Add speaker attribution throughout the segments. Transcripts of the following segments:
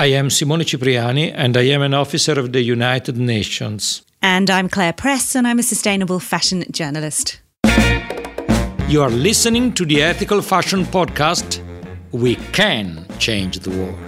Speaker 1: I am Simone Cipriani, and I am an officer of the United Nations.
Speaker 2: And I'm Claire Press, and I'm a sustainable fashion journalist.
Speaker 1: You are listening to the Ethical Fashion Podcast. We can change the world.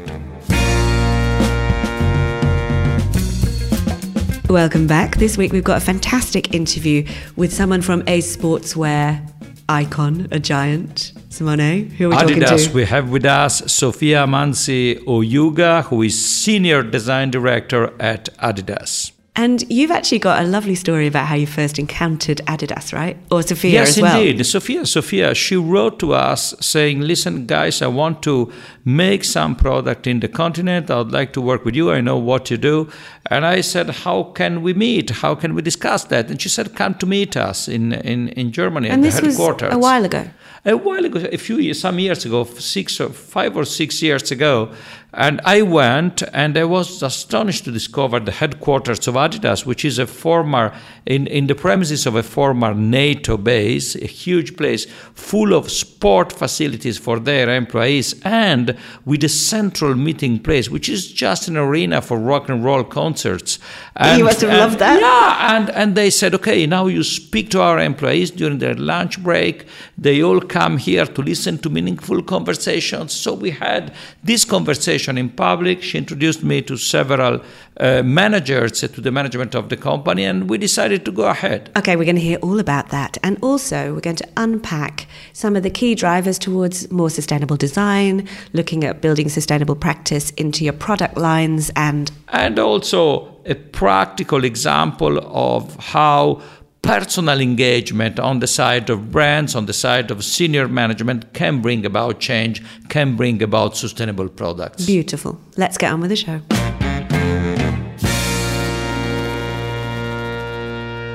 Speaker 2: Welcome back. This week we've got a fantastic interview with someone from a sportswear icon, a giant. Simone, who are we
Speaker 1: Adidas,
Speaker 2: talking to?
Speaker 1: we have with us Sofia Amanzi Oyuga, who is Senior Design Director at Adidas.
Speaker 2: And you've actually got a lovely story about how you first encountered Adidas, right? Or Sophia
Speaker 1: yes,
Speaker 2: as well.
Speaker 1: Yes, indeed. Sophia, Sophia, she wrote to us saying, "Listen, guys, I want to make some product in the continent. I would like to work with you. I know what you do." And I said, "How can we meet? How can we discuss that?" And she said, "Come to meet us in in, in Germany
Speaker 2: And
Speaker 1: at the headquarters."
Speaker 2: a while ago.
Speaker 1: a while ago, a few years, some years ago, six or five or six years ago, and I went and I was astonished to discover the headquarters of Adidas, which is a former in, in the premises of a former NATO base, a huge place full of sport facilities for their employees, and with a central meeting place, which is just an arena for rock and roll concerts. And,
Speaker 2: You must have
Speaker 1: and-
Speaker 2: loved that.
Speaker 1: Yeah, and and they said, okay, now you speak to our employees during their lunch break. They all come here to listen to meaningful conversations. So we had this conversation in public. She introduced me to several uh, managers, uh, to the management of the company, and we decided to go ahead.
Speaker 2: Okay, we're going to hear all about that. And also, we're going to unpack some of the key drivers towards more sustainable design, looking at building sustainable practice into your product lines and
Speaker 1: and also a practical example of how personal engagement on the side of brands, on the side of senior management, can bring about change, can bring about sustainable products.
Speaker 2: beautiful. Let's get on with the show.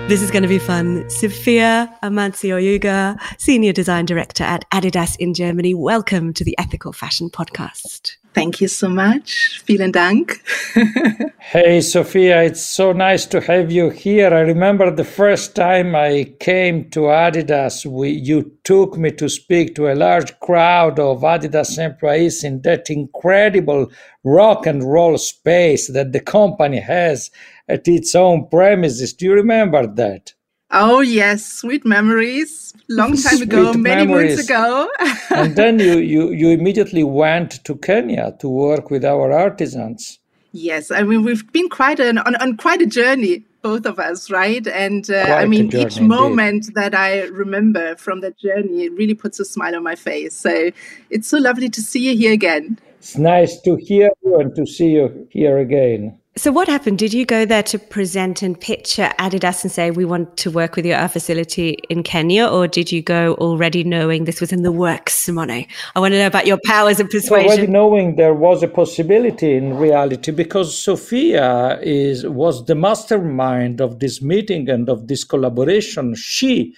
Speaker 2: This is going to be fun. Sophia Amancio Oyuga, Senior Design Director at Adidas in Germany. Welcome to the Ethical Fashion Podcast.
Speaker 3: Thank you so much. Vielen Dank.
Speaker 1: Hey, Sophia, it's so nice to have you here. I remember the first time I came to Adidas, we, you took me to speak to a large crowd of Adidas employees in that incredible rock and roll space that the company has at its own premises. Do you remember that?
Speaker 3: Oh, yes, sweet memories. Long time ago, many
Speaker 1: memories.
Speaker 3: months ago.
Speaker 1: and then you, you, you immediately went to Kenya to work with our artisans.
Speaker 3: yes, I mean, we've been quite an, on, on quite a journey, both of us, right? And uh, I mean,
Speaker 1: journey
Speaker 3: each
Speaker 1: indeed.
Speaker 3: moment that I remember from that journey, it really puts a smile on my face. So it's so lovely to see you here again.
Speaker 1: It's nice to hear you and to see you here again.
Speaker 2: So, what happened? Did you go there to present and pitch at Adidas and say, We want to work with your our facility in Kenya? Or did you go already knowing this was in the works, Simone? I want to know about your powers of persuasion.
Speaker 1: already knowing there was a possibility in reality because Sophia is was the mastermind of this meeting and of this collaboration. She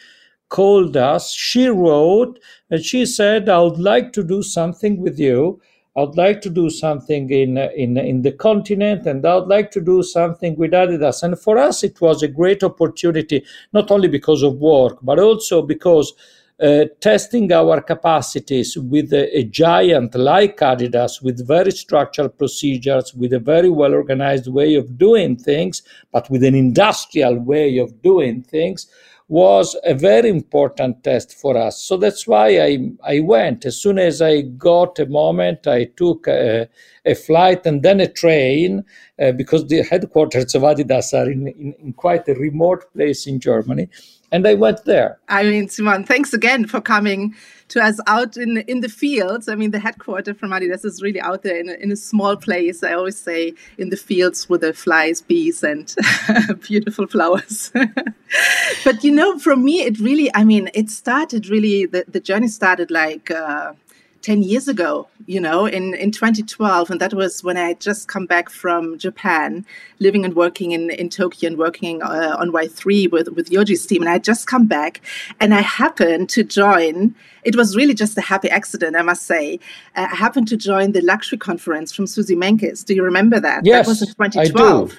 Speaker 1: called us, she wrote, and she said, "I would like to do something with you. I'd like to do something in in in the continent, and I'd like to do something with Adidas." And for us, it was a great opportunity, not only because of work, but also because uh, testing our capacities with a, a giant like Adidas, with very structured procedures, with a very well organized way of doing things, but with an industrial way of doing things, was a very important test for us. So that's why I, I went. As soon as I got a moment, I took a, a flight and then a train uh, because the headquarters of Adidas are in, in, in quite a remote place in Germany. And I went there.
Speaker 3: I mean, Simon, thanks again for coming to us out in in the fields. I mean, the headquarters from Adidas is really out there in a, in a small place. I always say in the fields with the flies, bees, and beautiful flowers. but you know, for me, it really, I mean, it started really, the, the journey started like, uh, 10 years ago, you know, in, in 2012. And that was when I had just come back from Japan, living and working in, in Tokyo and working uh, on Y3 with, with Yohji's team. And I had just come back and I happened to join, it was really just a happy accident, I must say. Uh, I happened to join the luxury conference from Suzy Menkes. Do you remember that?
Speaker 1: Yes,
Speaker 3: that was in
Speaker 1: I
Speaker 3: 2012.
Speaker 1: do.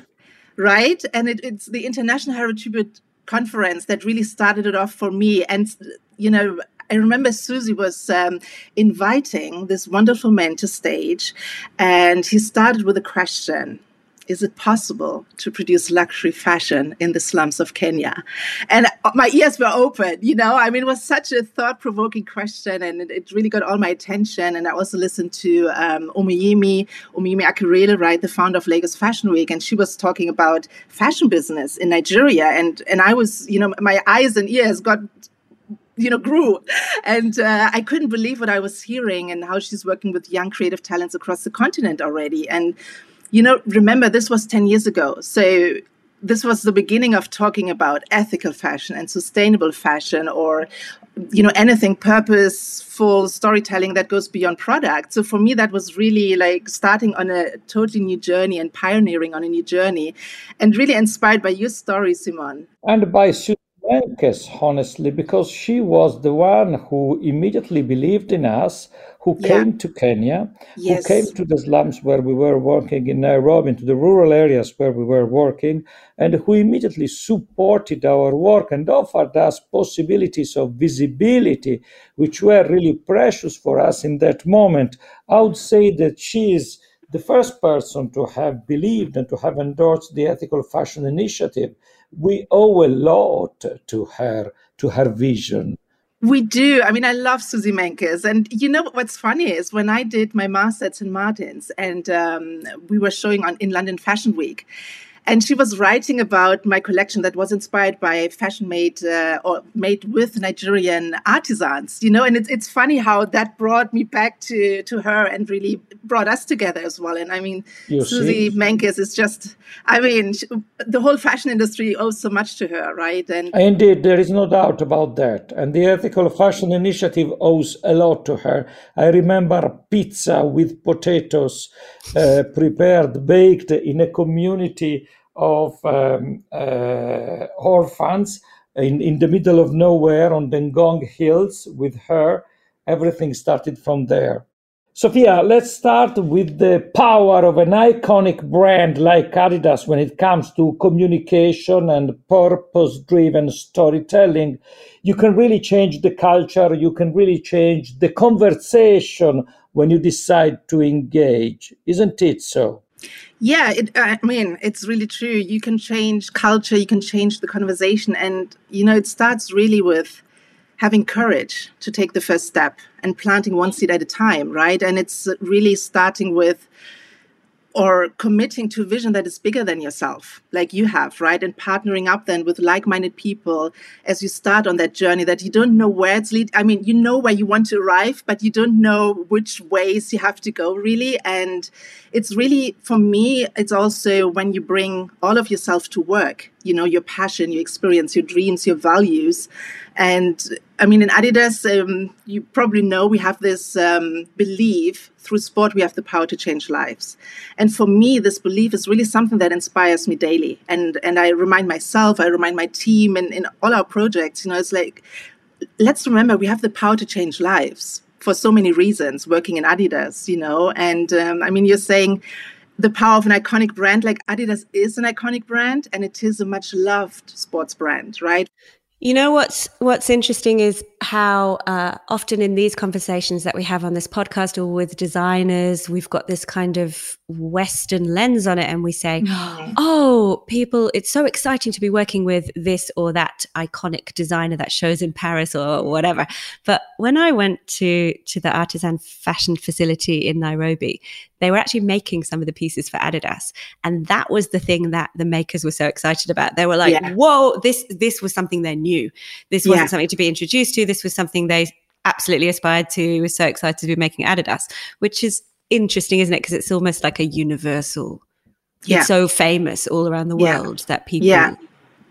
Speaker 3: Right? And it, it's the International Heritage conference that really started it off for me. And, you know, I remember Suzy was um, inviting this wonderful man to stage, and he started with a question is it possible to produce luxury fashion in the slums of Kenya? And my ears were open, you know, I mean, it was such a thought provoking question and it, it, really got all my attention. And I also listened to um, Omoyemi, Omoyemi Akerele, right, the founder of Lagos Fashion Week, and she was talking about fashion business in Nigeria. And, and I was, you know, my eyes and ears got you know grew. And uh, i couldn't believe what i was hearing and how she's working with young creative talents across the continent already. And you know, remember this was 10 years ago. So this was the beginning of talking about ethical fashion and sustainable fashion or you know anything purposeful storytelling that goes beyond product. So for me that was really like starting on a totally new journey and pioneering on a new journey and really inspired by your story simon
Speaker 1: and by Menkes, honestly, because she was the one who immediately believed in us, who yeah. came to Kenya, yes. who came to the slums where we were working in Nairobi, to the rural areas where we were working, and who immediately supported our work and offered us possibilities of visibility, which were really precious for us in that moment. I would say that she is the first person to have believed and to have endorsed the ethical fashion initiative we owe a lot to her, to her vision.
Speaker 3: We do. I mean, I love Suzy Menkes. And you know what's funny is when I did my master at St. Martin's and um, we were showing on in London Fashion Week, and she was writing about my collection that was inspired by fashion made uh, or made with Nigerian artisans, you know. And it's it's funny how that brought me back to to her and really brought us together as well. And I mean, you Suzy. Menkes is just, I mean, she, the whole fashion industry owes so much to her, right?
Speaker 1: And indeed, there is no doubt about that. And the Ethical Fashion Initiative owes a lot to her. I remember pizza with potatoes uh, prepared, baked in a community of um, uh, orphans in, in the middle of nowhere on the Ngong Hills with her. Everything started from there. Sophia, let's start with the power of an iconic brand like Adidas when it comes to communication and purpose driven storytelling. You can really change the culture, you can really change the conversation when you decide to engage. Isn't it so?
Speaker 3: Yeah, it, I mean, it's really true. You can change culture, you can change the conversation. And, you know, it starts really with having courage to take the first step and planting one seed at a time, right? And it's really starting with or committing to a vision that is bigger than yourself, like you have, right? And partnering up then with like minded people as you start on that journey that you don't know where it's lead. I mean, you know where you want to arrive, but you don't know which ways you have to go, really. And it's really, for me, it's also when you bring all of yourself to work, you know, your passion, your experience, your dreams, your values. And I mean, in Adidas, um, you probably know we have this um, belief through sport, we have the power to change lives. And for me, this belief is really something that inspires me daily. And, and I remind myself, I remind my team, and in all our projects, you know, it's like, let's remember we have the power to change lives for so many reasons working in Adidas, you know. And um, I mean, you're saying, the power of an iconic brand like Adidas is an iconic brand and it is a much loved sports brand, right?
Speaker 2: You know what's what's interesting is how uh, often in these conversations that we have on this podcast or with designers, we've got this kind of Western lens on it, and we say, mm. "Oh, people, it's so exciting to be working with this or that iconic designer that shows in Paris or whatever." But when I went to to the artisan fashion facility in Nairobi, they were actually making some of the pieces for Adidas. And that was the thing that the makers were so excited about. They were like, yeah. whoa, this this was something they knew. This wasn't yeah. something to be introduced to. This was something they absolutely aspired to, was so excited to be making Adidas, which is interesting, isn't it? Because it's almost like a universal. Yeah. It's so famous all around the world that people yeah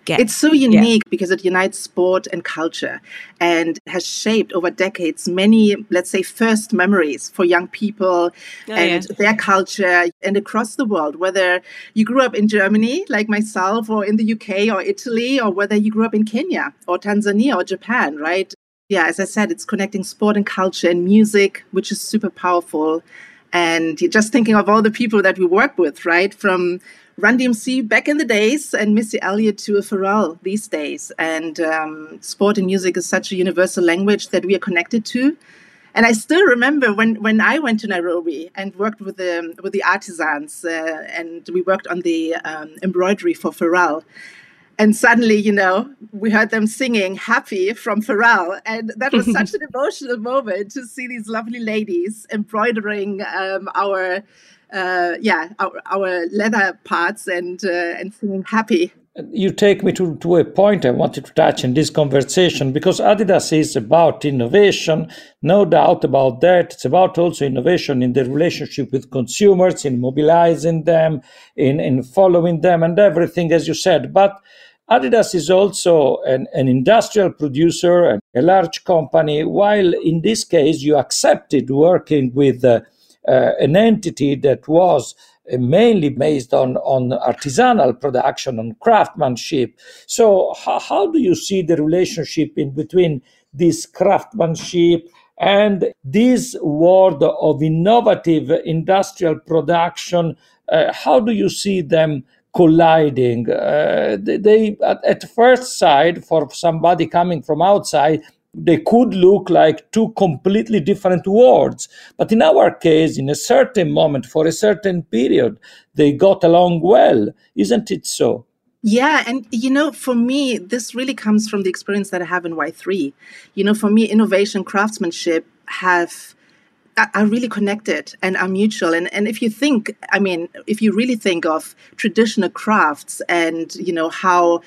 Speaker 3: get. It's so unique yeah. because it unites sport and culture and has shaped over decades many, let's say, first memories for young people oh, and yeah. their culture and across the world, whether you grew up in Germany, like myself, or in the UK or Italy, or whether you grew up in Kenya or Tanzania or Japan, right? Yeah, as I said, it's connecting sport and culture and music, which is super powerful and just thinking of all the people that we work with right from Run DMC back in the days and Missy Elliott to Pharrell these days. And um, sport and music is such a universal language that we are connected to. And I still remember when, when I went to Nairobi and worked with the with the artisans, uh, and we worked on the um, embroidery for Pharrell. And suddenly, you know, we heard them singing "Happy" from Pharrell, and that was such an emotional moment to see these lovely ladies embroidering um, our, uh, yeah, our, our leather parts and uh, and singing "Happy."
Speaker 1: You take me to, to a point I wanted to touch in this conversation because Adidas is about innovation, no doubt about that. It's about also innovation in the relationship with consumers, in mobilizing them, in, in following them, and everything, as you said. But Adidas is also an, an industrial producer and a large company, while in this case you accepted working with uh, uh, an entity that was mainly based on, on artisanal production, on craftsmanship. So, how, how do you see the relationship in between this craftsmanship and this world of innovative industrial production? Uh, how do you see them colliding? Uh, they, at, at first sight, for somebody coming from outside, they could look like two completely different worlds. But in our case, in a certain moment, for a certain period, they got along well. Isn't it so?
Speaker 3: Yeah, and you know, for me, this really comes from the experience that I have in Y3. You know, for me, innovation, craftsmanship have are really connected and are mutual. And and if you think, I mean, if you really think of traditional crafts and you know how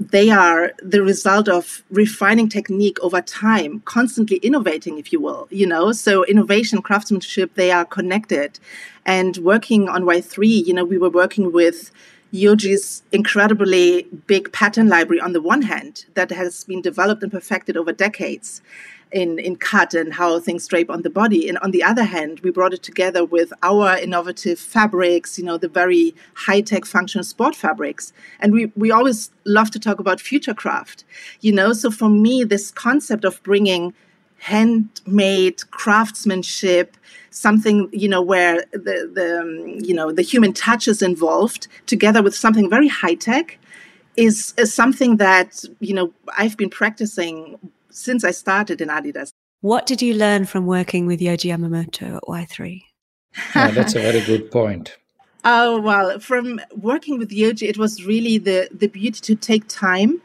Speaker 3: they are the result of refining technique over time, constantly innovating, if you will, you know. So innovation, craftsmanship, they are connected. And working on Y3, you know, we were working with Yohji's incredibly big pattern library on the one hand that has been developed and perfected over decades in, in cut and how things drape on the body. And on the other hand, we brought it together with our innovative fabrics, you know, the very high tech functional sport fabrics. And we, we always love to talk about future craft, you know. So for me, this concept of bringing handmade craftsmanship something you know where the the um, you know the human touch is involved together with something very high tech is, is something that you know I've been practicing since I started in Adidas.
Speaker 2: What did you learn from working with Yohji Yamamoto at Y3?
Speaker 1: yeah, that's a very good point.
Speaker 3: Oh well, from working with Yohji, it was really the the beauty to take time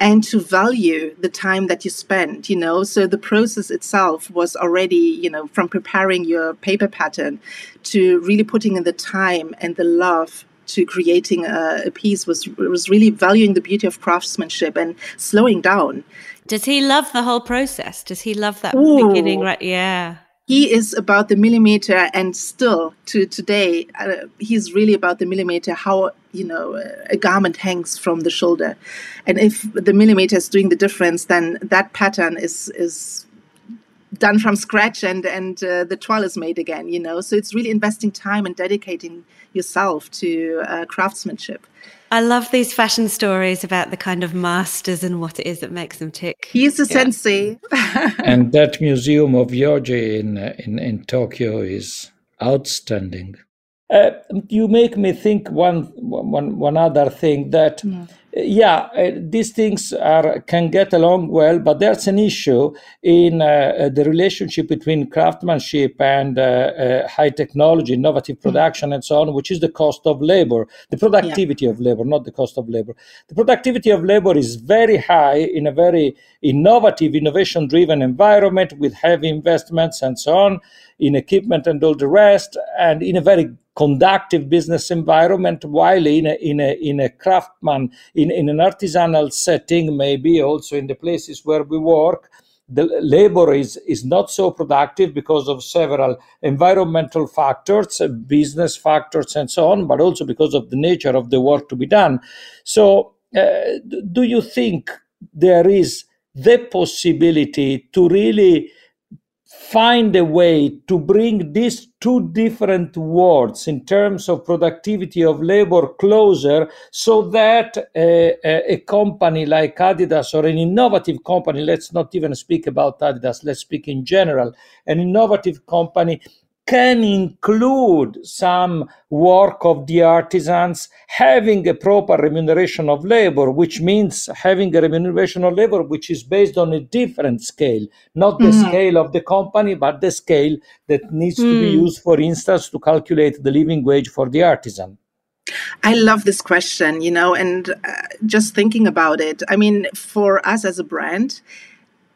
Speaker 3: and to value the time that you spend you know so the process itself was already you know from preparing your paper pattern to really putting in the time and the love to creating a, a piece was was really valuing the beauty of craftsmanship and slowing down.
Speaker 2: Does he love the whole process? Does he love that Ooh. beginning? Right? Yeah.
Speaker 3: He is about the millimeter, and still to today, uh, he's really about the millimeter. How you know a garment hangs from the shoulder, and if the millimeter is doing the difference, then that pattern is is done from scratch and and uh, the toile is made again you know so it's really investing time and dedicating yourself to uh, craftsmanship
Speaker 2: I love these fashion stories about the kind of masters and what it is that makes them tick.
Speaker 3: He's a yeah. sensei.
Speaker 1: and that museum of Yohji in, in, in Tokyo is outstanding. Uh, you make me think one, one, one other thing that yeah yeah, uh, these things are can get along well, but there's an issue in uh, uh the relationship between craftsmanship and uh, uh high technology, innovative mm. production, mm. and so on, which is the cost of labor, the productivity yeah. of labor, not the cost of labor. The productivity of labor is very high in a very innovative, innovation-driven environment with heavy investments and so on in equipment and all the rest, and in a very conductive business environment, while in a, in a, in a craftsman, in, in an artisanal setting, maybe also in the places where we work, the labor is, is not so productive because of several environmental factors, business factors, and so on, but also because of the nature of the work to be done. So, uh, do you think there is the possibility to really find a way to bring these two different worlds in terms of productivity of labor closer so that a, a, company like Adidas or an innovative company, let's not even speak about Adidas, let's speak in general, an innovative company can include some work of the artisans having a proper remuneration of labor, which means having a remuneration of labor which is based on a different scale, not the mm-hmm. scale of the company, but the scale that needs mm. to be hmm. used, for instance, to calculate the living wage for the artisan.
Speaker 3: I love this question, you know, and uh, just thinking about it. I mean, for us as a brand,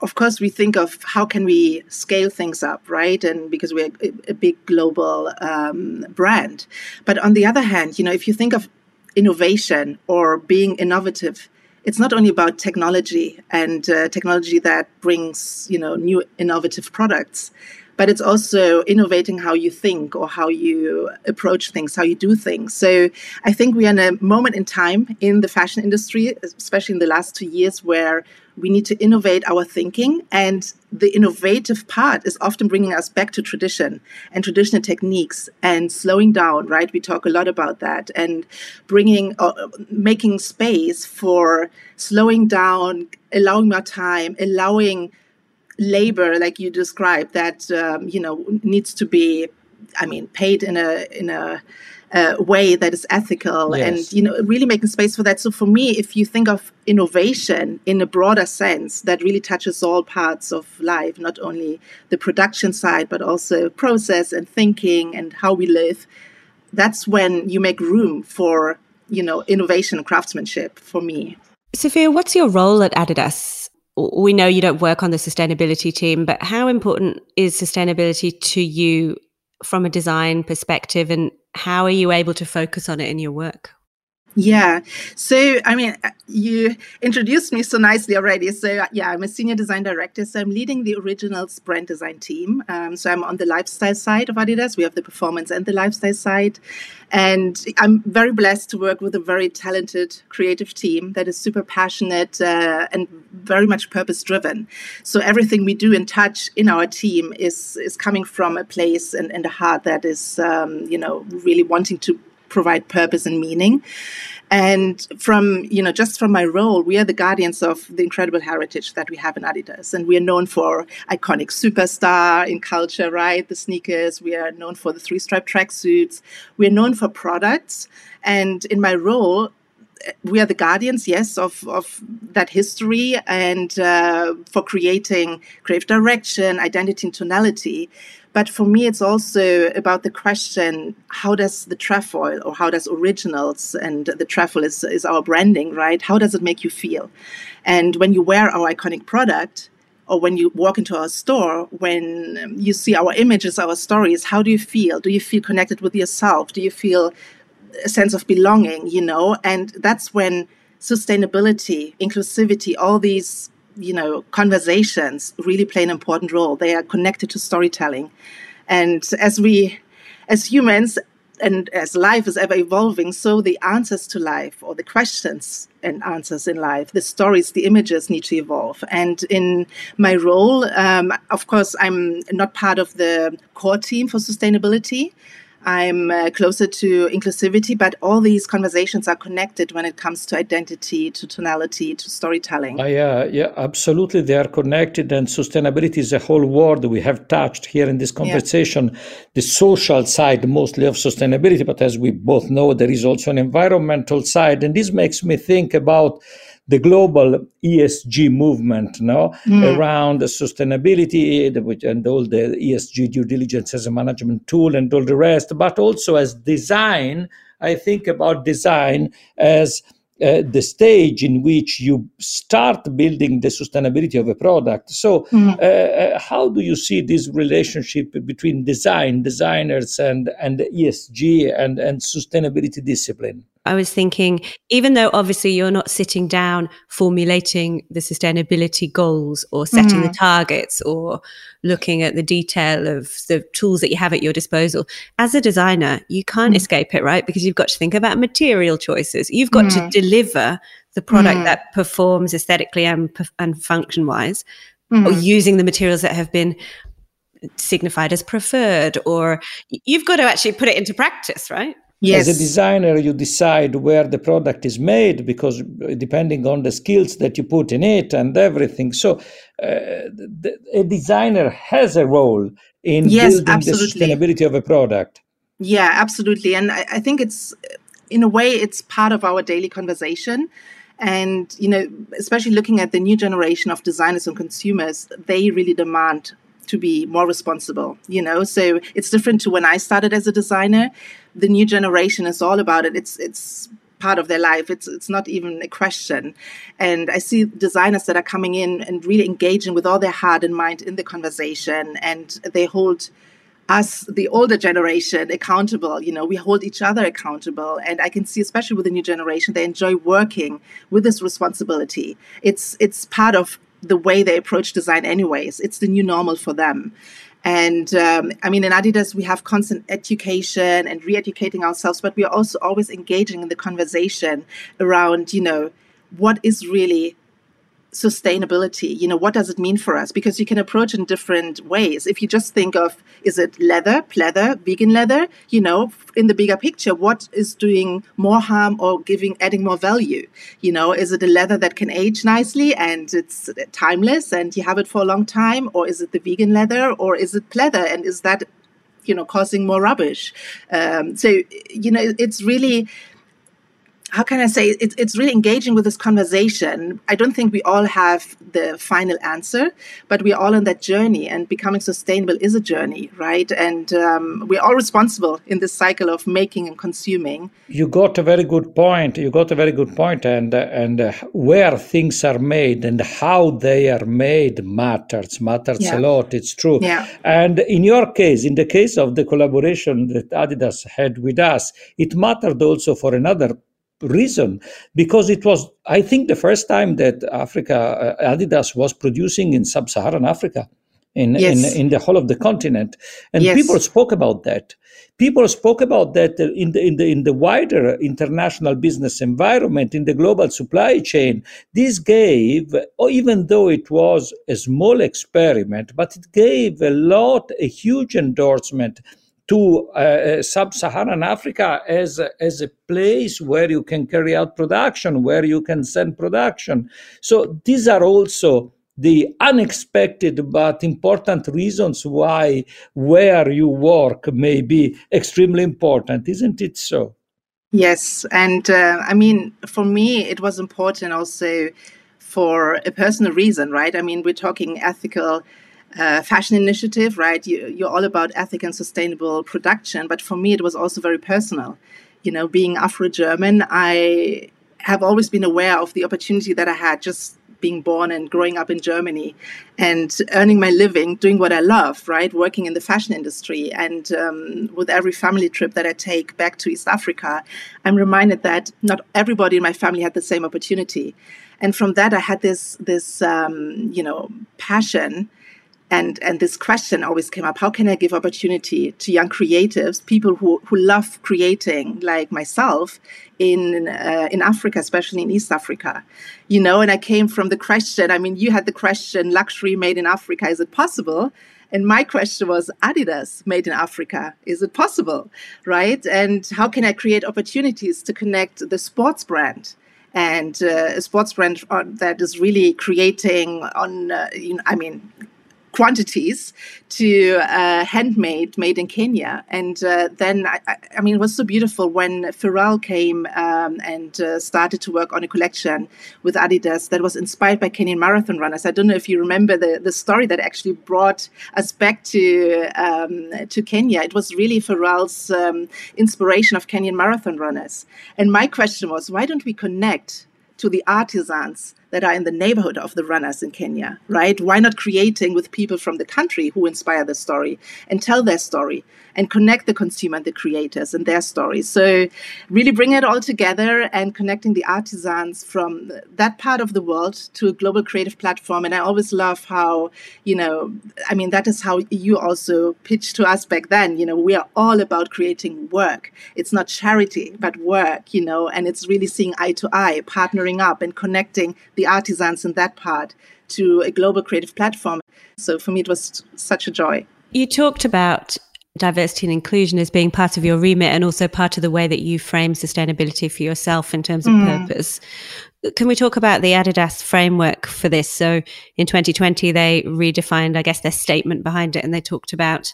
Speaker 3: of course, we think of how can we scale things up, right? And because we're a, big global um, brand. But on the other hand, you know, if you think of innovation or being innovative, it's not only about technology and uh, technology that brings, you know, new innovative products but it's also innovating how you think or how you approach things, how you do things. So I think we are in a moment in time in the fashion industry, especially in the last two years, where we need to innovate our thinking. And the innovative part is often bringing us back to tradition and traditional techniques and slowing down, right? We talk a lot about that and bringing, uh, making space for slowing down, allowing more time, allowing labor like you described that um, you know needs to be i mean paid in a in a way that is ethical yes. and you know really making space for that. So for me if you think of innovation in a broader sense that really touches all parts of life not only the production side but also process and thinking and how we live that's when you make room for you know innovation and craftsmanship for me.
Speaker 2: Sophia what's your role at adidas? We know you don't work on the sustainability team, but how important is sustainability to you from a design perspective and how are you able to focus on it in your work?
Speaker 3: Yeah. So, I mean, uh, you introduced me so nicely already. So, uh, yeah, I'm a senior design director. So, I'm leading the originals brand design team. Um, so, I'm on the lifestyle side of Adidas. We have the performance and the lifestyle side. And I'm very blessed to work with a very talented creative team that is super passionate uh, and very much purpose driven. So, everything we do and touch in our team is, is coming from a place and, and a heart that is, um, you know, really wanting to provide purpose and meaning. And from, you know, just from my role, we are the guardians of the incredible heritage that we have in Adidas. And we are known for iconic superstar in culture, right? The sneakers. We are known for the three stripe tracksuits. We are known for products. And in my role, we are the guardians, yes, of, of that history and uh, for creating creative direction, identity, and tonality. But for me, it's also about the question how does the trefoil or how does originals, and the trefoil is, is our branding, right? How does it make you feel? And when you wear our iconic product, or when you walk into our store, when you see our images, our stories, how do you feel? Do you feel connected with yourself? Do you feel a sense of belonging, you know? And that's when sustainability, inclusivity, all these you know conversations really play an important role. They are connected to storytelling. And as we as humans and as life is ever evolving so the answers to life or the questions and answers in life the stories the images need to evolve. And in my role um, of course i'm not part of the core team for sustainability I'm uh, closer to inclusivity, but all these conversations are connected when it comes to identity, to tonality, to storytelling.
Speaker 1: Uh, yeah, yeah, absolutely. They are connected, and sustainability is a whole word we have touched here in this conversation. Yeah. The social side, mostly of sustainability, but as we both know, there is also an environmental side, and this makes me think about the global ESG movement no, mm. around sustainability and all the ESG due diligence as a management tool and all the rest, but also as design. I think about design as uh, the stage in which you start building the sustainability of a product. So, mm. uh, how do you see this relationship between design, designers, and and ESG and and sustainability discipline?
Speaker 2: I was thinking, even though obviously you're not sitting down formulating the sustainability goals or setting mm. the targets or looking at the detail of the tools that you have at your disposal, as a designer, you can't mm. escape it, right? Because you've got to think about material choices. You've got mm. to deliver the product mm. that performs aesthetically and, and function wise, or mm. using the materials that have been signified as preferred, or you've got to actually put it into practice, right?
Speaker 1: Yes. As a designer, you decide where the product is made because depending on the skills that you put in it and everything. So, uh, the, a designer has a role in yes, building absolutely. the sustainability of a product.
Speaker 3: Yeah, absolutely. And I, I think it's, in a way, it's part of our daily conversation. And, you know, especially looking at the new generation of designers and consumers, they really demand to be more responsible you know? So it's different to when i started as a designer. The new generation is all about it. It's it's part of their life. It's it's not even a question. And i see designers that are coming in and really engaging with all their heart and mind in the conversation and they hold us the older generation accountable. You know we hold each other accountable. And i can see especially with the new generation they enjoy working with this responsibility. It's it's part of the way they approach design anyways. It's the new normal for them. And um, i mean in adidas we have constant education and re-educating ourselves but we are also always engaging in the conversation around you know what is really sustainability you know what does it mean for us? Because you can approach in different ways. If you just think of is it leather pleather vegan leather? You know in the bigger picture what is doing more harm or giving adding more value? You know is it a leather that can age nicely and it's timeless and you have it for a long time? Or is it the vegan leather? Or is it pleather? And is that you know causing more rubbish? Um, so you know it's really how can I say it's it's really engaging with this conversation. I don't think we all have the final answer, but we're all on that journey, and becoming sustainable is a journey, right? And um, we're all responsible in this cycle of making and consuming.
Speaker 1: You got a very good point. You got a very good point, and and uh, where things are made and how they are made matters matters yeah. a lot. It's true.
Speaker 3: Yeah.
Speaker 1: And in your case, in the case of the collaboration that Adidas had with us, it mattered also for another reason because it was i think the first time that africa uh, adidas was producing in sub-saharan africa in, yes. in in the whole of the continent and yes. people spoke about that people spoke about that in the in the in the wider international business environment in the global supply chain this gave or even though it was a small experiment but it gave a lot a huge endorsement to uh, uh, sub-Saharan Africa as a, as a place where you can carry out production, where you can send production. So these are also the unexpected but important reasons why where you work may be extremely important, isn't it so?
Speaker 3: Yes, and uh, I mean, for me, it was important also for a personal reason, right? I mean, we're talking ethical uh, fashion initiative, right? You, are all about ethic and sustainable production. But for me, it was also very personal. You know, being Afro German, I have always been aware of the opportunity that I had just being born and growing up in Germany and earning my living doing what I love, right? Working in the fashion industry. And um, with every family trip that I take back to East Africa, I'm reminded that not everybody in my family had the same opportunity. And from that, I had this, this um, you know, passion and and this question always came up how can i give opportunity to young creatives people who who love creating like myself in uh, in africa especially in east africa? You know and i came from the question i mean you had the question luxury made in africa is it possible? And my question was adidas made in africa is it possible? Right? And how can i create opportunities to connect the sports brand and uh, a sports brand that is really creating on uh, you know, i mean quantities to uh, handmade, made in Kenya. And uh, then, I, I, mean, it was so beautiful when Pharrell came um, and uh, started to work on a collection with Adidas that was inspired by Kenyan marathon runners. I don't know if you remember the, the story that actually brought us back to um, to Kenya. It was really Pharrell's um, inspiration of Kenyan marathon runners. And my question was, why don't we connect to the artisans that are in the neighborhood of the runners in Kenya, right? Why not creating with people from the country who inspire the story and tell their story and connect the consumer and the creators and their stories? So, really bring it all together and connecting the artisans from that part of the world to a global creative platform. And I always love how, you know, I mean, that is how you also pitched to us back then. You know, we are all about creating work. It's not charity, but work, you know, and it's really seeing eye to eye, partnering up and connecting the the artisans in that part to a global creative platform. So for me, it was such a joy.
Speaker 2: You talked about diversity and inclusion as being part of your remit and also part of the way that you frame sustainability for yourself in terms of mm. purpose. Can we talk about the Adidas framework for this? So in 2020, they redefined, I guess, their statement behind it, and they talked about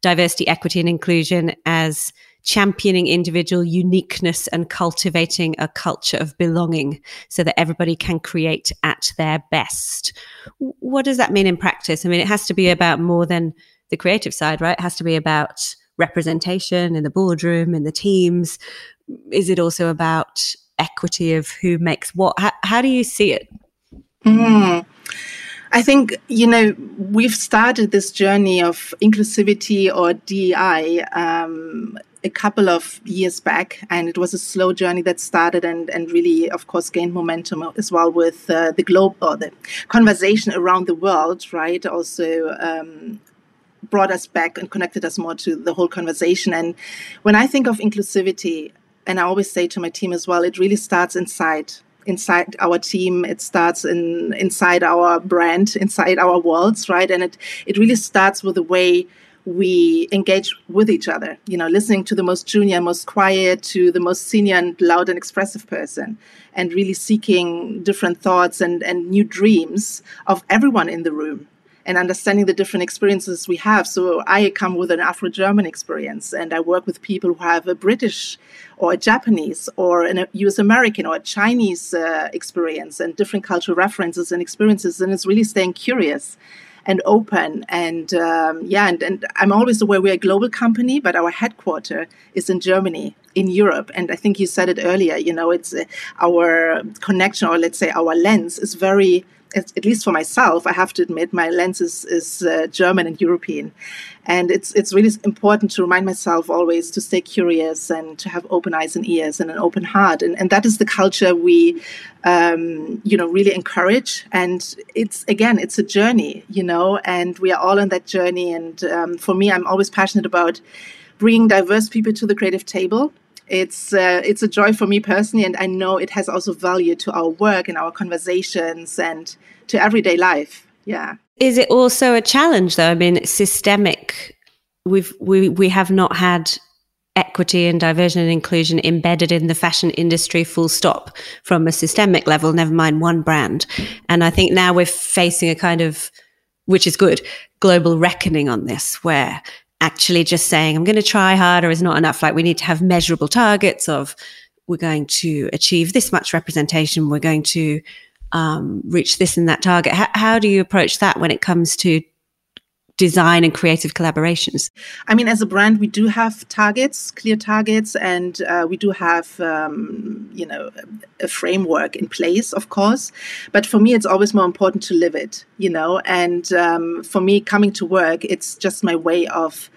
Speaker 2: diversity, equity, and inclusion as championing individual uniqueness and cultivating a culture of belonging so that everybody can create at their best. What does that mean in practice? I mean, it has to be about more than the creative side, right? It has to be about representation in the boardroom, in the teams. Is it also about equity of who makes what? How, how do you see it?
Speaker 3: Mm. I think, you know, we've started this journey of inclusivity or DEI um, a couple of years back, and it was a slow journey that started and, and really, of course, gained momentum as well with uh, the globe or the conversation around the world, right? Also, um, brought us back and connected us more to the whole conversation. And when I think of inclusivity, and I always say to my team as well, it really starts inside inside our team. It starts in inside our brand inside our worlds right? And it it really starts with the way we engage with each other you know listening to the most junior most quiet to the most senior and loud and expressive person and really seeking different thoughts and and new dreams of everyone in the room and understanding the different experiences we have. So I come with an Afro German experience, and I work with people who have a British or a Japanese or a US American or a Chinese uh, experience and different cultural references and experiences. And it's really staying curious and open. And um, yeah, and, and I'm always aware we're a global company, but our headquarter is in Germany, in Europe. And I think you said it earlier, you know, it's uh, our connection, or let's say our lens, is very at least for myself, I have to admit my lens is, is uh, German and European, and it's it's really important to remind myself always to stay curious and to have open eyes and ears and an open heart, and and that is the culture we, um, you know, really encourage. And it's again, it's a journey, you know, and we are all on that journey. And um, for me, I'm always passionate about bringing diverse people to the creative table it's uh, it's a joy for me personally, and I know it has also value to our work and our conversations and to everyday life. Yeah.
Speaker 2: Is it also a challenge though? I mean, systemic. We've we we have not had equity and diversion and inclusion embedded in the fashion industry full stop from a systemic level never mind one brand and i think now we're facing a kind of which is good global reckoning on this where actually just saying, I'm going to try harder is not enough. Like we need to have measurable targets of we're going to achieve this much representation. We're going to um, reach this and that target. H- how do you approach that when it comes to design and creative collaborations?
Speaker 3: I mean, as a brand, we do have targets, clear targets, and uh, we do have, um, you know, a framework in place, of course. But for me, it's always more important to live it, you know. And um, for me, coming to work, it's just my way of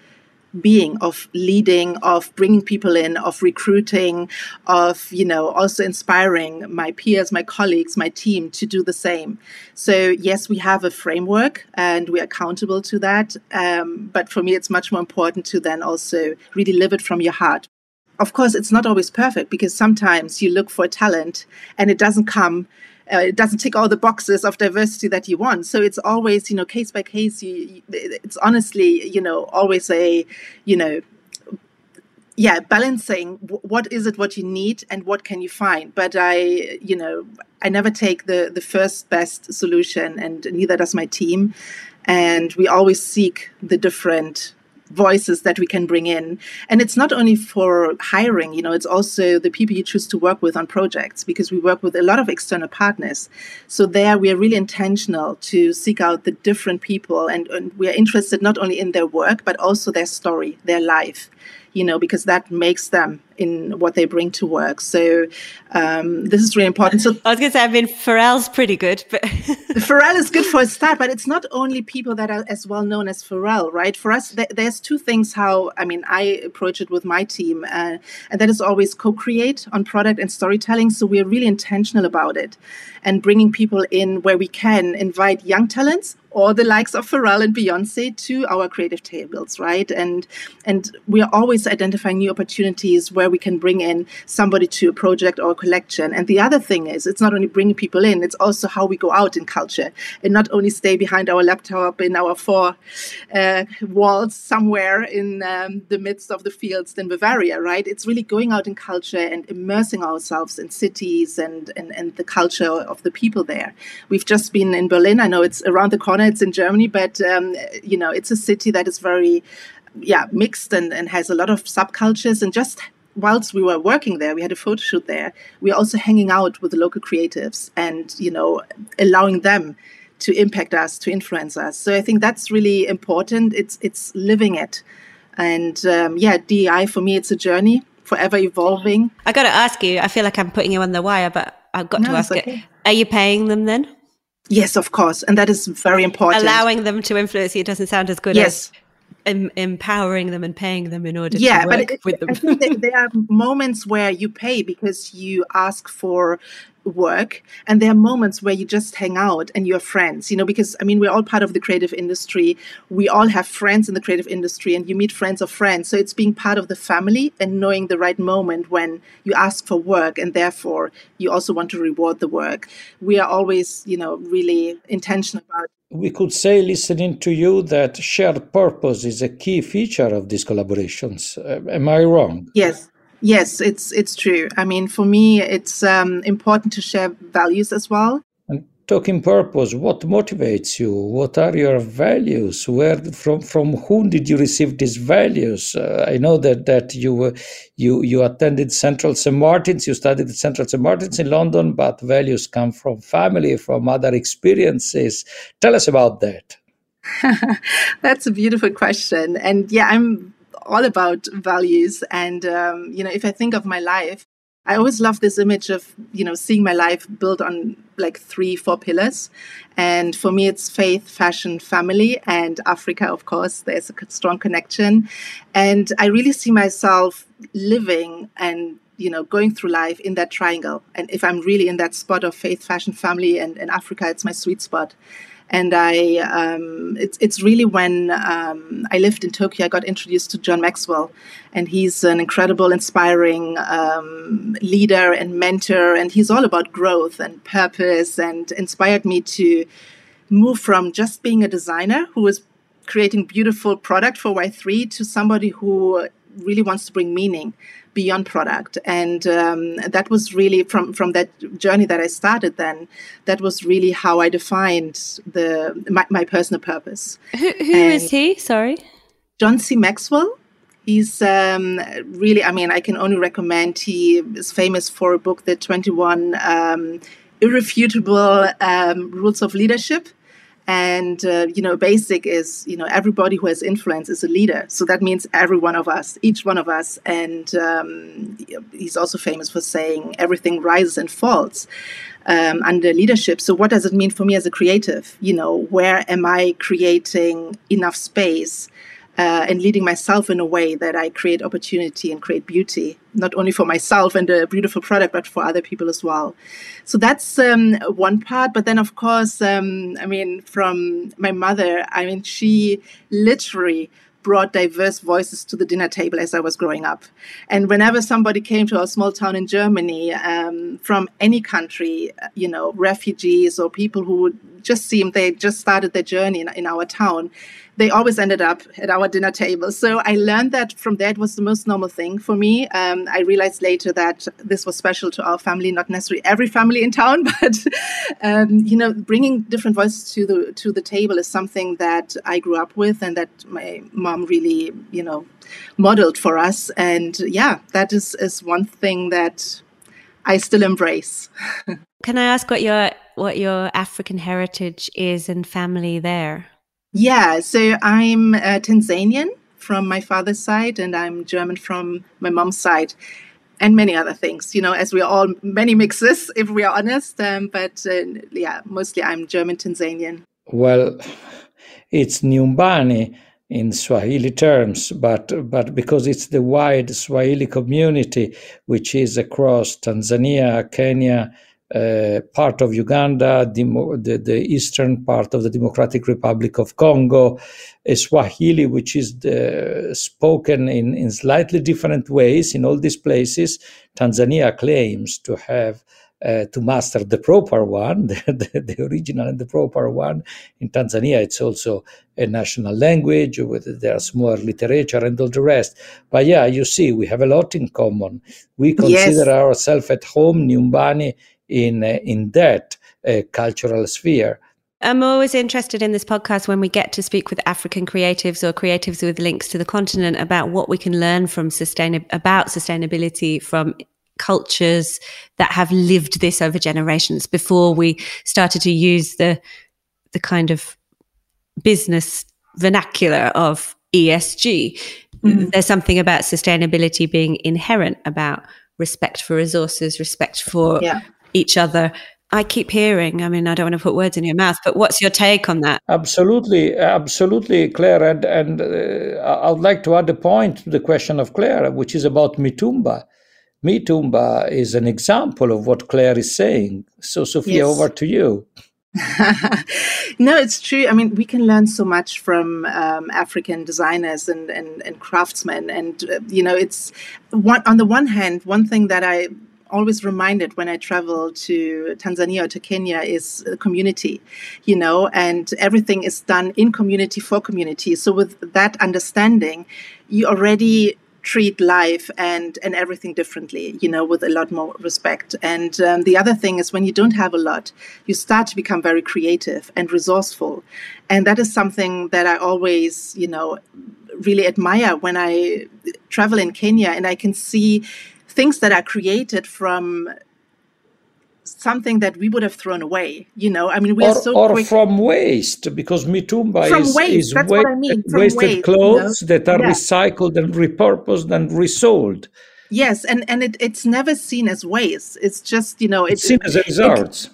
Speaker 3: being of leading of bringing people in of recruiting of you know also inspiring my peers my colleagues my team to do the same. So yes we have a framework and we're accountable to that um, but for me it's much more important to then also really live it from your heart. Of course it's not always perfect because sometimes you look for talent and it doesn't come uh, it doesn't tick all the boxes of diversity that you want. So it's always, you know, case by case. You, it's honestly, you know, always a, you know, yeah, balancing what is it what you need and what can you find. But I, you know, I never take the the first best solution, and neither does my team. And we always seek the different voices that we can bring in. And it's not only for hiring, you know, it's also the people you choose to work with on projects because we work with a lot of external partners. So there we are really intentional to seek out the different people and, and we are interested not only in their work, but also their story, their life you know, because that makes them in what they bring to work. So um, this is really important. So
Speaker 2: I was going to say, I mean, Pharrell's pretty good, but
Speaker 3: Pharrell is good for a start. But it's not only people that are as well known as Pharrell, right? For us, th- there's two things. How I mean, I approach it with my team, uh, and that is always co-create on product and storytelling. So we're really intentional about it, and bringing people in where we can, invite young talents or the likes of Pharrell and Beyonce to our creative tables, right? And and we are always identifying new opportunities where we can bring in somebody to a project or a collection. And the other thing is, it's not only bringing people in; it's also how we go out in culture, and not only stay behind our laptop in our four uh, walls somewhere in um, the midst of the fields in Bavaria, right? It's really going out in culture and immersing ourselves in cities and and, and the culture of the people there. We've just been in Berlin. I know it's around the corner it's in Germany, but um, you know, it's a city that is very, yeah, mixed and, and has a lot of subcultures. And just whilst we were working there, we had a photo shoot there. We are also hanging out with the local creatives and you know, allowing them to impact us, to influence us. So I think that's really important. It's it's living it, and um, yeah, DEI for me, it's a journey, forever evolving.
Speaker 2: I got to ask you. I feel like I'm putting you on the wire, but I've got no, to ask okay. it. Are you paying them then?
Speaker 3: Yes, of course, and that is very important.
Speaker 2: Allowing them to influence you doesn't sound as good yes. as em- empowering them and paying them in order
Speaker 3: yeah,
Speaker 2: to work
Speaker 3: but it,
Speaker 2: with them.
Speaker 3: There are moments where you pay because you ask for work and there are moments where you just hang out and you're friends you know because i mean we're all part of the creative industry. We all have friends in the creative industry and you meet friends of friends. So it's being part of the family and knowing the right moment when you ask for work and therefore you also want to reward the work. We are always you know really intentional about
Speaker 1: we could say listening to you that shared purpose is a key feature of these collaborations. Uh, am i wrong?
Speaker 3: Yes Yes, it's it's true. I mean, for me, it's um, important to share values as well.
Speaker 1: And talking purpose, what motivates you? What are your values? Where from from whom did you receive these values? Uh, I know that that you uh, you you attended Central St Martins, you studied at Central St Martins in London, but values come from family, from other experiences. Tell us about that.
Speaker 3: That's a beautiful question, and yeah, I'm all about values. And, um, you know, if I think of my life, I always love this image of, you know, seeing my life built on like three, four pillars. And for me, it's faith, fashion, family, and Africa, of course. There's a strong connection. And I really see myself living and you know going through life in that triangle and if i'm really in that spot of faith fashion family and, and africa it's my sweet spot and I um, it's it's really when um, I lived in Tokyo, I got introduced to John Maxwell, and he's an incredible, inspiring um, leader and mentor, and he's all about growth and purpose, and inspired me to move from just being a designer who was creating beautiful product for Y3 to somebody who really wants to bring meaning beyond product. And um, that was really from from that journey that i started then that was really how i defined the my, my personal purpose.
Speaker 2: Who, who is he? Sorry.
Speaker 3: John c. Maxwell. He's um, really i mean i can only recommend he is famous for a book the 21 um, irrefutable um, rules of leadership and uh, you know basic is you know everybody who has influence is a leader. So that means every one of us each one of us. And um, he's also famous for saying everything rises and falls um, under leadership. So what does it mean for me as a creative? You know where am i creating enough space uh, and leading myself in a way that I create opportunity and create beauty, not only for myself and a beautiful product, but for other people as well. So that's um, one part. But then, of course, um, I mean, from my mother, I mean, she literally brought diverse voices to the dinner table as I was growing up. And whenever somebody came to our small town in Germany um, from any country, you know, refugees or people who just seemed they just started their journey in, in our town, they always ended up at our dinner table. So I learned that from there it was the most normal thing for me. Um, I realized later that this was special to our family, not necessarily every family in town, but um, you know, bringing different voices to the to the table is something that I grew up with and that my mom really, you know, modeled for us. And yeah, that is is one thing that I still embrace.
Speaker 2: Can I ask what your what your African heritage is and family there?
Speaker 3: Yeah, so I'm uh, Tanzanian from my father's side, and I'm German from my mom's side, and many other things. You know, as we are all many mixes, if we are honest. Um, but uh, yeah, mostly I'm German Tanzanian.
Speaker 1: Well, it's Nyumbani in Swahili terms, but but because it's the wide Swahili community which is across Tanzania, Kenya, uh, part of Uganda, Demo- the, the, eastern part of the Democratic Republic of Congo, Swahili, which is the, spoken in, in slightly different ways in all these places. Tanzania claims to have uh, to master the proper one, the, the, the, original and the proper one. In Tanzania, it's also a national language with there's more literature and all the rest. But yeah, you see, we have a lot in common. We consider yes. ourselves at home, Nyumbani, in uh, in that uh, cultural sphere.
Speaker 2: I'm always interested in this podcast when we get to speak with African creatives or creatives with links to the continent about what we can learn from sustain about sustainability from cultures that have lived this over generations before we started to use the the kind of business vernacular of ESG. Mm-hmm. There's something about sustainability being inherent about respect for resources, respect for yeah. Each other. I keep hearing, I mean, I don't want to put words in your mouth, but what's your take on that?
Speaker 1: Absolutely, absolutely, Claire. And, and uh, I would like to add a point to the question of Claire, which is about Mitumba. Mitumba is an example of what Claire is saying. So, Sophia, yes. over to you.
Speaker 3: no, it's true. I mean, we can learn so much from um, African designers and, and, and craftsmen. And, uh, you know, it's one, on the one hand, one thing that I always reminded when I travel to Tanzania or to Kenya is community, you know, and everything is done in community for community. So with that understanding, you already treat life and and everything differently you know with a lot more respect and um, the other thing is when you don't have a lot you start to become very creative and resourceful and that is something that i always you know really admire when i travel in kenya and i can see things that are created from something that we would have thrown away. You know, I mean, we
Speaker 1: or,
Speaker 3: are so
Speaker 1: or
Speaker 3: quick.
Speaker 1: from waste because mitumba
Speaker 3: from
Speaker 1: is,
Speaker 3: waste,
Speaker 1: is
Speaker 3: that's what I mean. From
Speaker 1: wasted
Speaker 3: waste,
Speaker 1: clothes
Speaker 3: you know?
Speaker 1: that are
Speaker 3: yeah.
Speaker 1: recycled and repurposed and resold.
Speaker 3: Yes, and and it, it's never seen as waste. It's just you know
Speaker 1: it's, it's seen as a result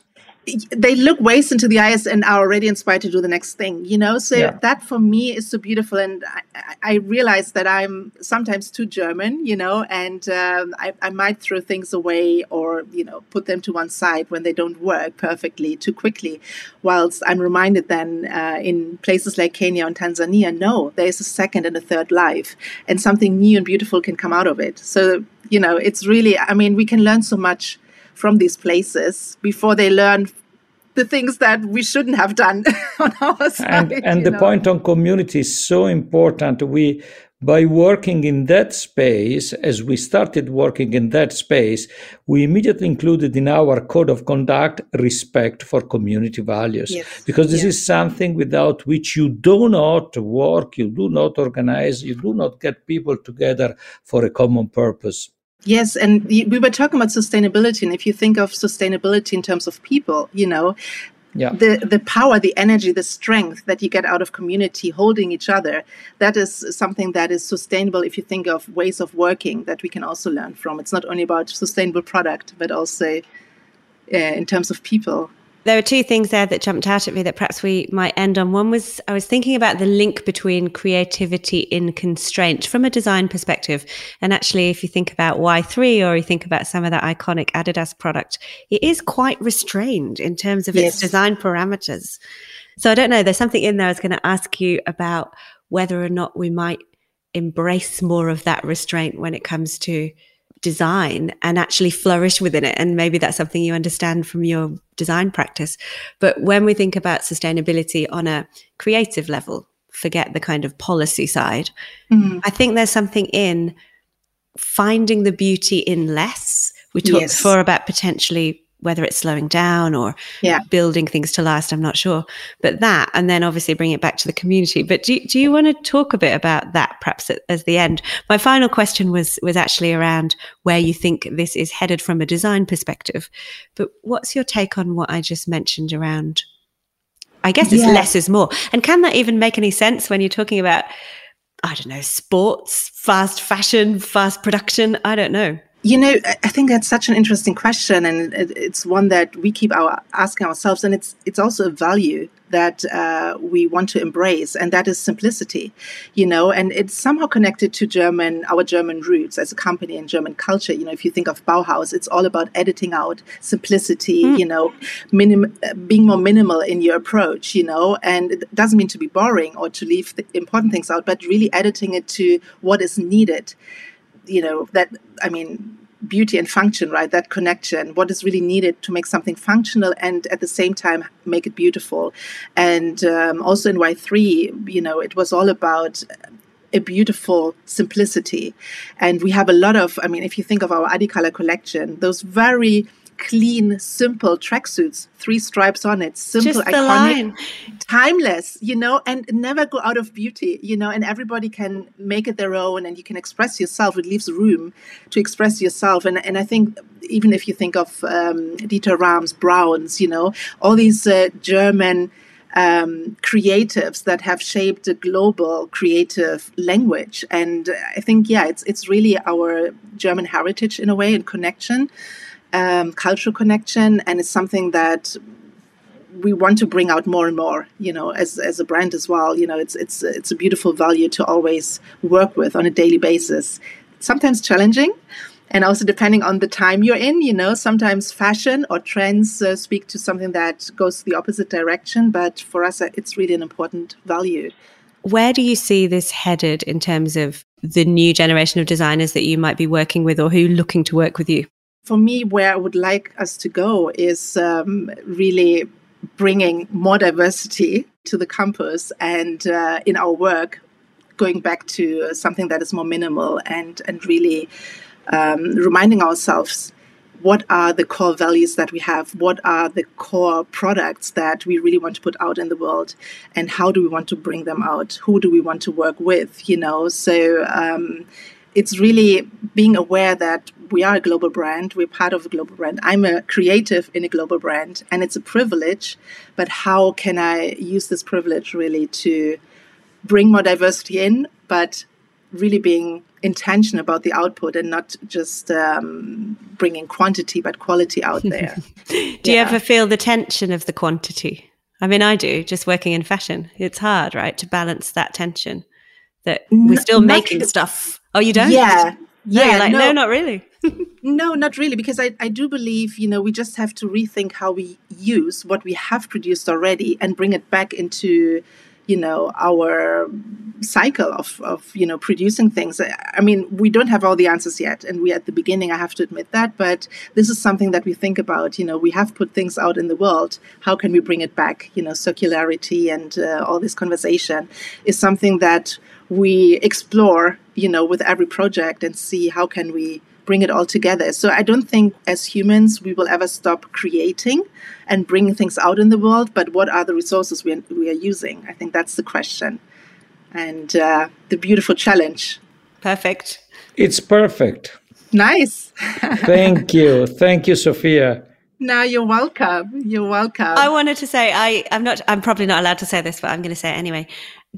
Speaker 3: they look waste into the eyes and are already inspired to do the next thing you know? So yeah. that for me is so beautiful. And I, I, realize that i'm sometimes too german you know? And um, I, I, might throw things away or you know put them to one side when they don't work perfectly too quickly whilst i'm reminded then uh, in places like kenya and tanzania no there's a second and a third life and something new and beautiful can come out of it. So you know it's really i mean we can learn so much from these places before they learn the things that we shouldn't have done on our
Speaker 1: side. And, and the know. point on community is so important. We by working in that space, as we started working in that space, we immediately included in our code of conduct respect for community values. Yes. Because this yes. is something without which you do not work, you do not organize, you do not get people together for a common purpose.
Speaker 3: Yes, and we were talking about sustainability, and if you think of sustainability in terms of people, you know, yeah. the the power, the energy, the strength that you get out of community holding each other, that is something that is sustainable. If you think of ways of working that we can also learn from, it's not only about sustainable product, but also uh, in terms of people
Speaker 2: there were two things there that jumped out at me that perhaps we might end on. One was I was thinking about the link between creativity in constraint from a design perspective. And actually, if you think about Y3 or you think about some of that iconic Adidas product, it is quite restrained in terms of yes. its design parameters. So I don't know, there's something in there I was going to ask you about whether or not we might embrace more of that restraint when it comes to design and actually flourish within it. And maybe that's something you understand from your design practice. But when we think about sustainability on a creative level, forget the kind of policy side, mm. I think there's something in finding the beauty in less. We talked yes. before about potentially whether it's slowing down or yeah. building things to last, I'm not sure. But that, and then obviously bring it back to the community. But do, do you want to talk a bit about that perhaps at, as the end? My final question was, was actually around where you think this is headed from a design perspective. But what's your take on what I just mentioned around? I guess it's yeah. less is more. And can that even make any sense when you're talking about, I don't know, sports, fast fashion, fast production? I don't know.
Speaker 3: You know, I think that's such an interesting question, and it's one that we keep our asking ourselves, and it's it's also a value that uh, we want to embrace, and that is simplicity. You know, and it's somehow connected to German our German roots as a company and German culture. You know, if you think of Bauhaus, it's all about editing out simplicity. Mm. You know, minim- being more minimal in your approach. You know, and it doesn't mean to be boring or to leave the important things out, but really editing it to what is needed you know that i mean beauty and function right? That connection what is really needed to make something functional and at the same time make it beautiful. And um, also in y3 you know it was all about a beautiful simplicity. And we have a lot of i mean if you think of our adicolor collection those very clean, simple tracksuits, three stripes on it, simple, iconic, line. timeless, you know, and never go out of beauty, you know, and everybody can make it their own and you can express yourself. It leaves room to express yourself. And, and I think even if you think of um, Dieter Rams, Brauns, you know, all these uh, German um, creatives that have shaped a global creative language. And I think, yeah, it's it's really our German heritage in a way and connection um, cultural connection, and it's something that we want to bring out more and more. You know, as as a brand as well. You know, it's it's it's a beautiful value to always work with on a daily basis. Sometimes challenging, and also depending on the time you're in. You know, sometimes fashion or trends uh, speak to something that goes the opposite direction. But for us, uh, it's really an important value.
Speaker 2: Where do you see this headed in terms of the new generation of designers that you might be working with or who looking to work with you?
Speaker 3: For me, where I would like us to go is um, really bringing more diversity to the campus and uh, in our work, going back to something that is more minimal and and really um, reminding ourselves what are the core values that we have what are the core products that we really want to put out in the world and how do we want to bring them out? Who do we want to work with you know? So um, it's really being aware that we are a global brand, we're part of a global brand. I'm a creative in a global brand, and it's a privilege. But how can I use this privilege really to bring more diversity in, but really being intention about the output and not just um, bringing quantity but quality out there.
Speaker 2: do yeah. you ever feel the tension of the quantity? I mean, I do. Just working in fashion, it's hard, right, to balance that tension. That we're still making stuff. Oh, you don't?
Speaker 3: Yeah,
Speaker 2: yeah, like, no, no, not really.
Speaker 3: no, not really, because I, I do believe, you know, we just have to rethink how we use what we have produced already and bring it back into, you know, our cycle of, of you know, producing things. I mean, we don't have all the answers yet, and we're at the beginning, I have to admit that, but this is something that we think about. You know, we have put things out in the world. How can we bring it back? You know, circularity and uh, all this conversation is something that we explore, you know, with every project and see how can we bring it all together. So I don't think as humans we will ever stop creating and bringing things out in the world, but what are the resources we are, we are using? I think that's the question and uh, the beautiful challenge.
Speaker 2: Perfect.
Speaker 1: It's perfect.
Speaker 3: Nice.
Speaker 1: Thank you. Thank you, Sophia.
Speaker 3: No, you're welcome. You're welcome.
Speaker 2: I wanted to say I, I'm not I'm probably not allowed to say this, but I'm gonna say it anyway.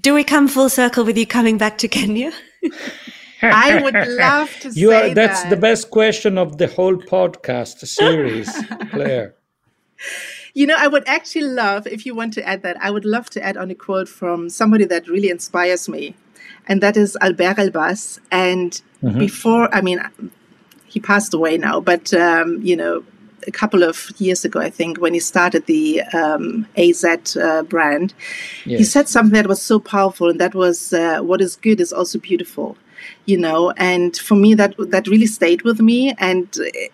Speaker 2: Do we come full circle with you coming back to Kenya?
Speaker 3: I would love to
Speaker 1: you
Speaker 3: are,
Speaker 1: that's
Speaker 3: that.
Speaker 1: the best question of the whole podcast series, Claire.
Speaker 3: You know, I would actually love, if you want to add that, I would love to add on a quote from somebody that really inspires me. And that is Albert Elbaz. And mm-hmm. before, I mean, he passed away now, but, um, you know, a couple of years ago, I think, when he started the um, AZ uh, brand, yes. he said something that was so powerful, and that was, uh, "What is good is also beautiful." You know, and for me, that that really stayed with me, and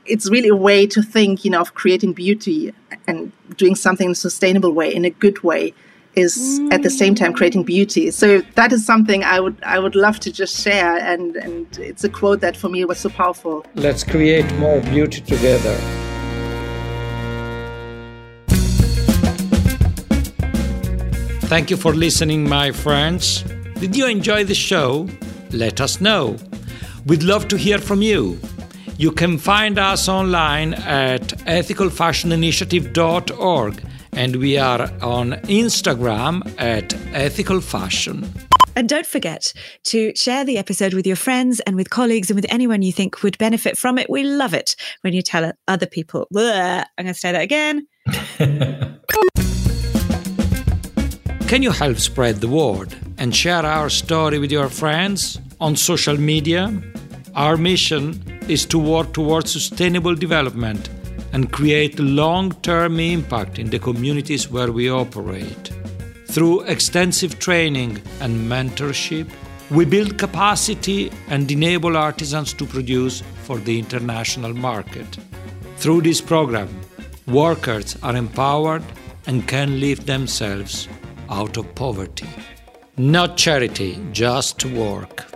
Speaker 3: it's really a way to think, you know, of creating beauty and doing something in a sustainable way, in a good way, is mm. at the same time creating beauty. So that is something I would I would love to just share and and it's a quote that for me was so powerful.
Speaker 1: Let's create more beauty together. Thank you for listening, my friends. Did you enjoy the show? Let us know. We'd love to hear from you. You can find us online at ethicalfashioninitiative.org and we are on Instagram at ethicalfashion.
Speaker 2: And don't forget to share the episode with your friends and with colleagues and with anyone you think would benefit from it. We love it when you tell other people. Blah. I'm going to say that again.
Speaker 1: Can you help spread the word and share our story with your friends on social media? Our mission is to work towards sustainable development and create long term impact in the communities where we operate. Through extensive training and mentorship, we build capacity and enable artisans to produce for the international market. Through this program, workers are empowered and can live themselves out of poverty. Not charity, just work.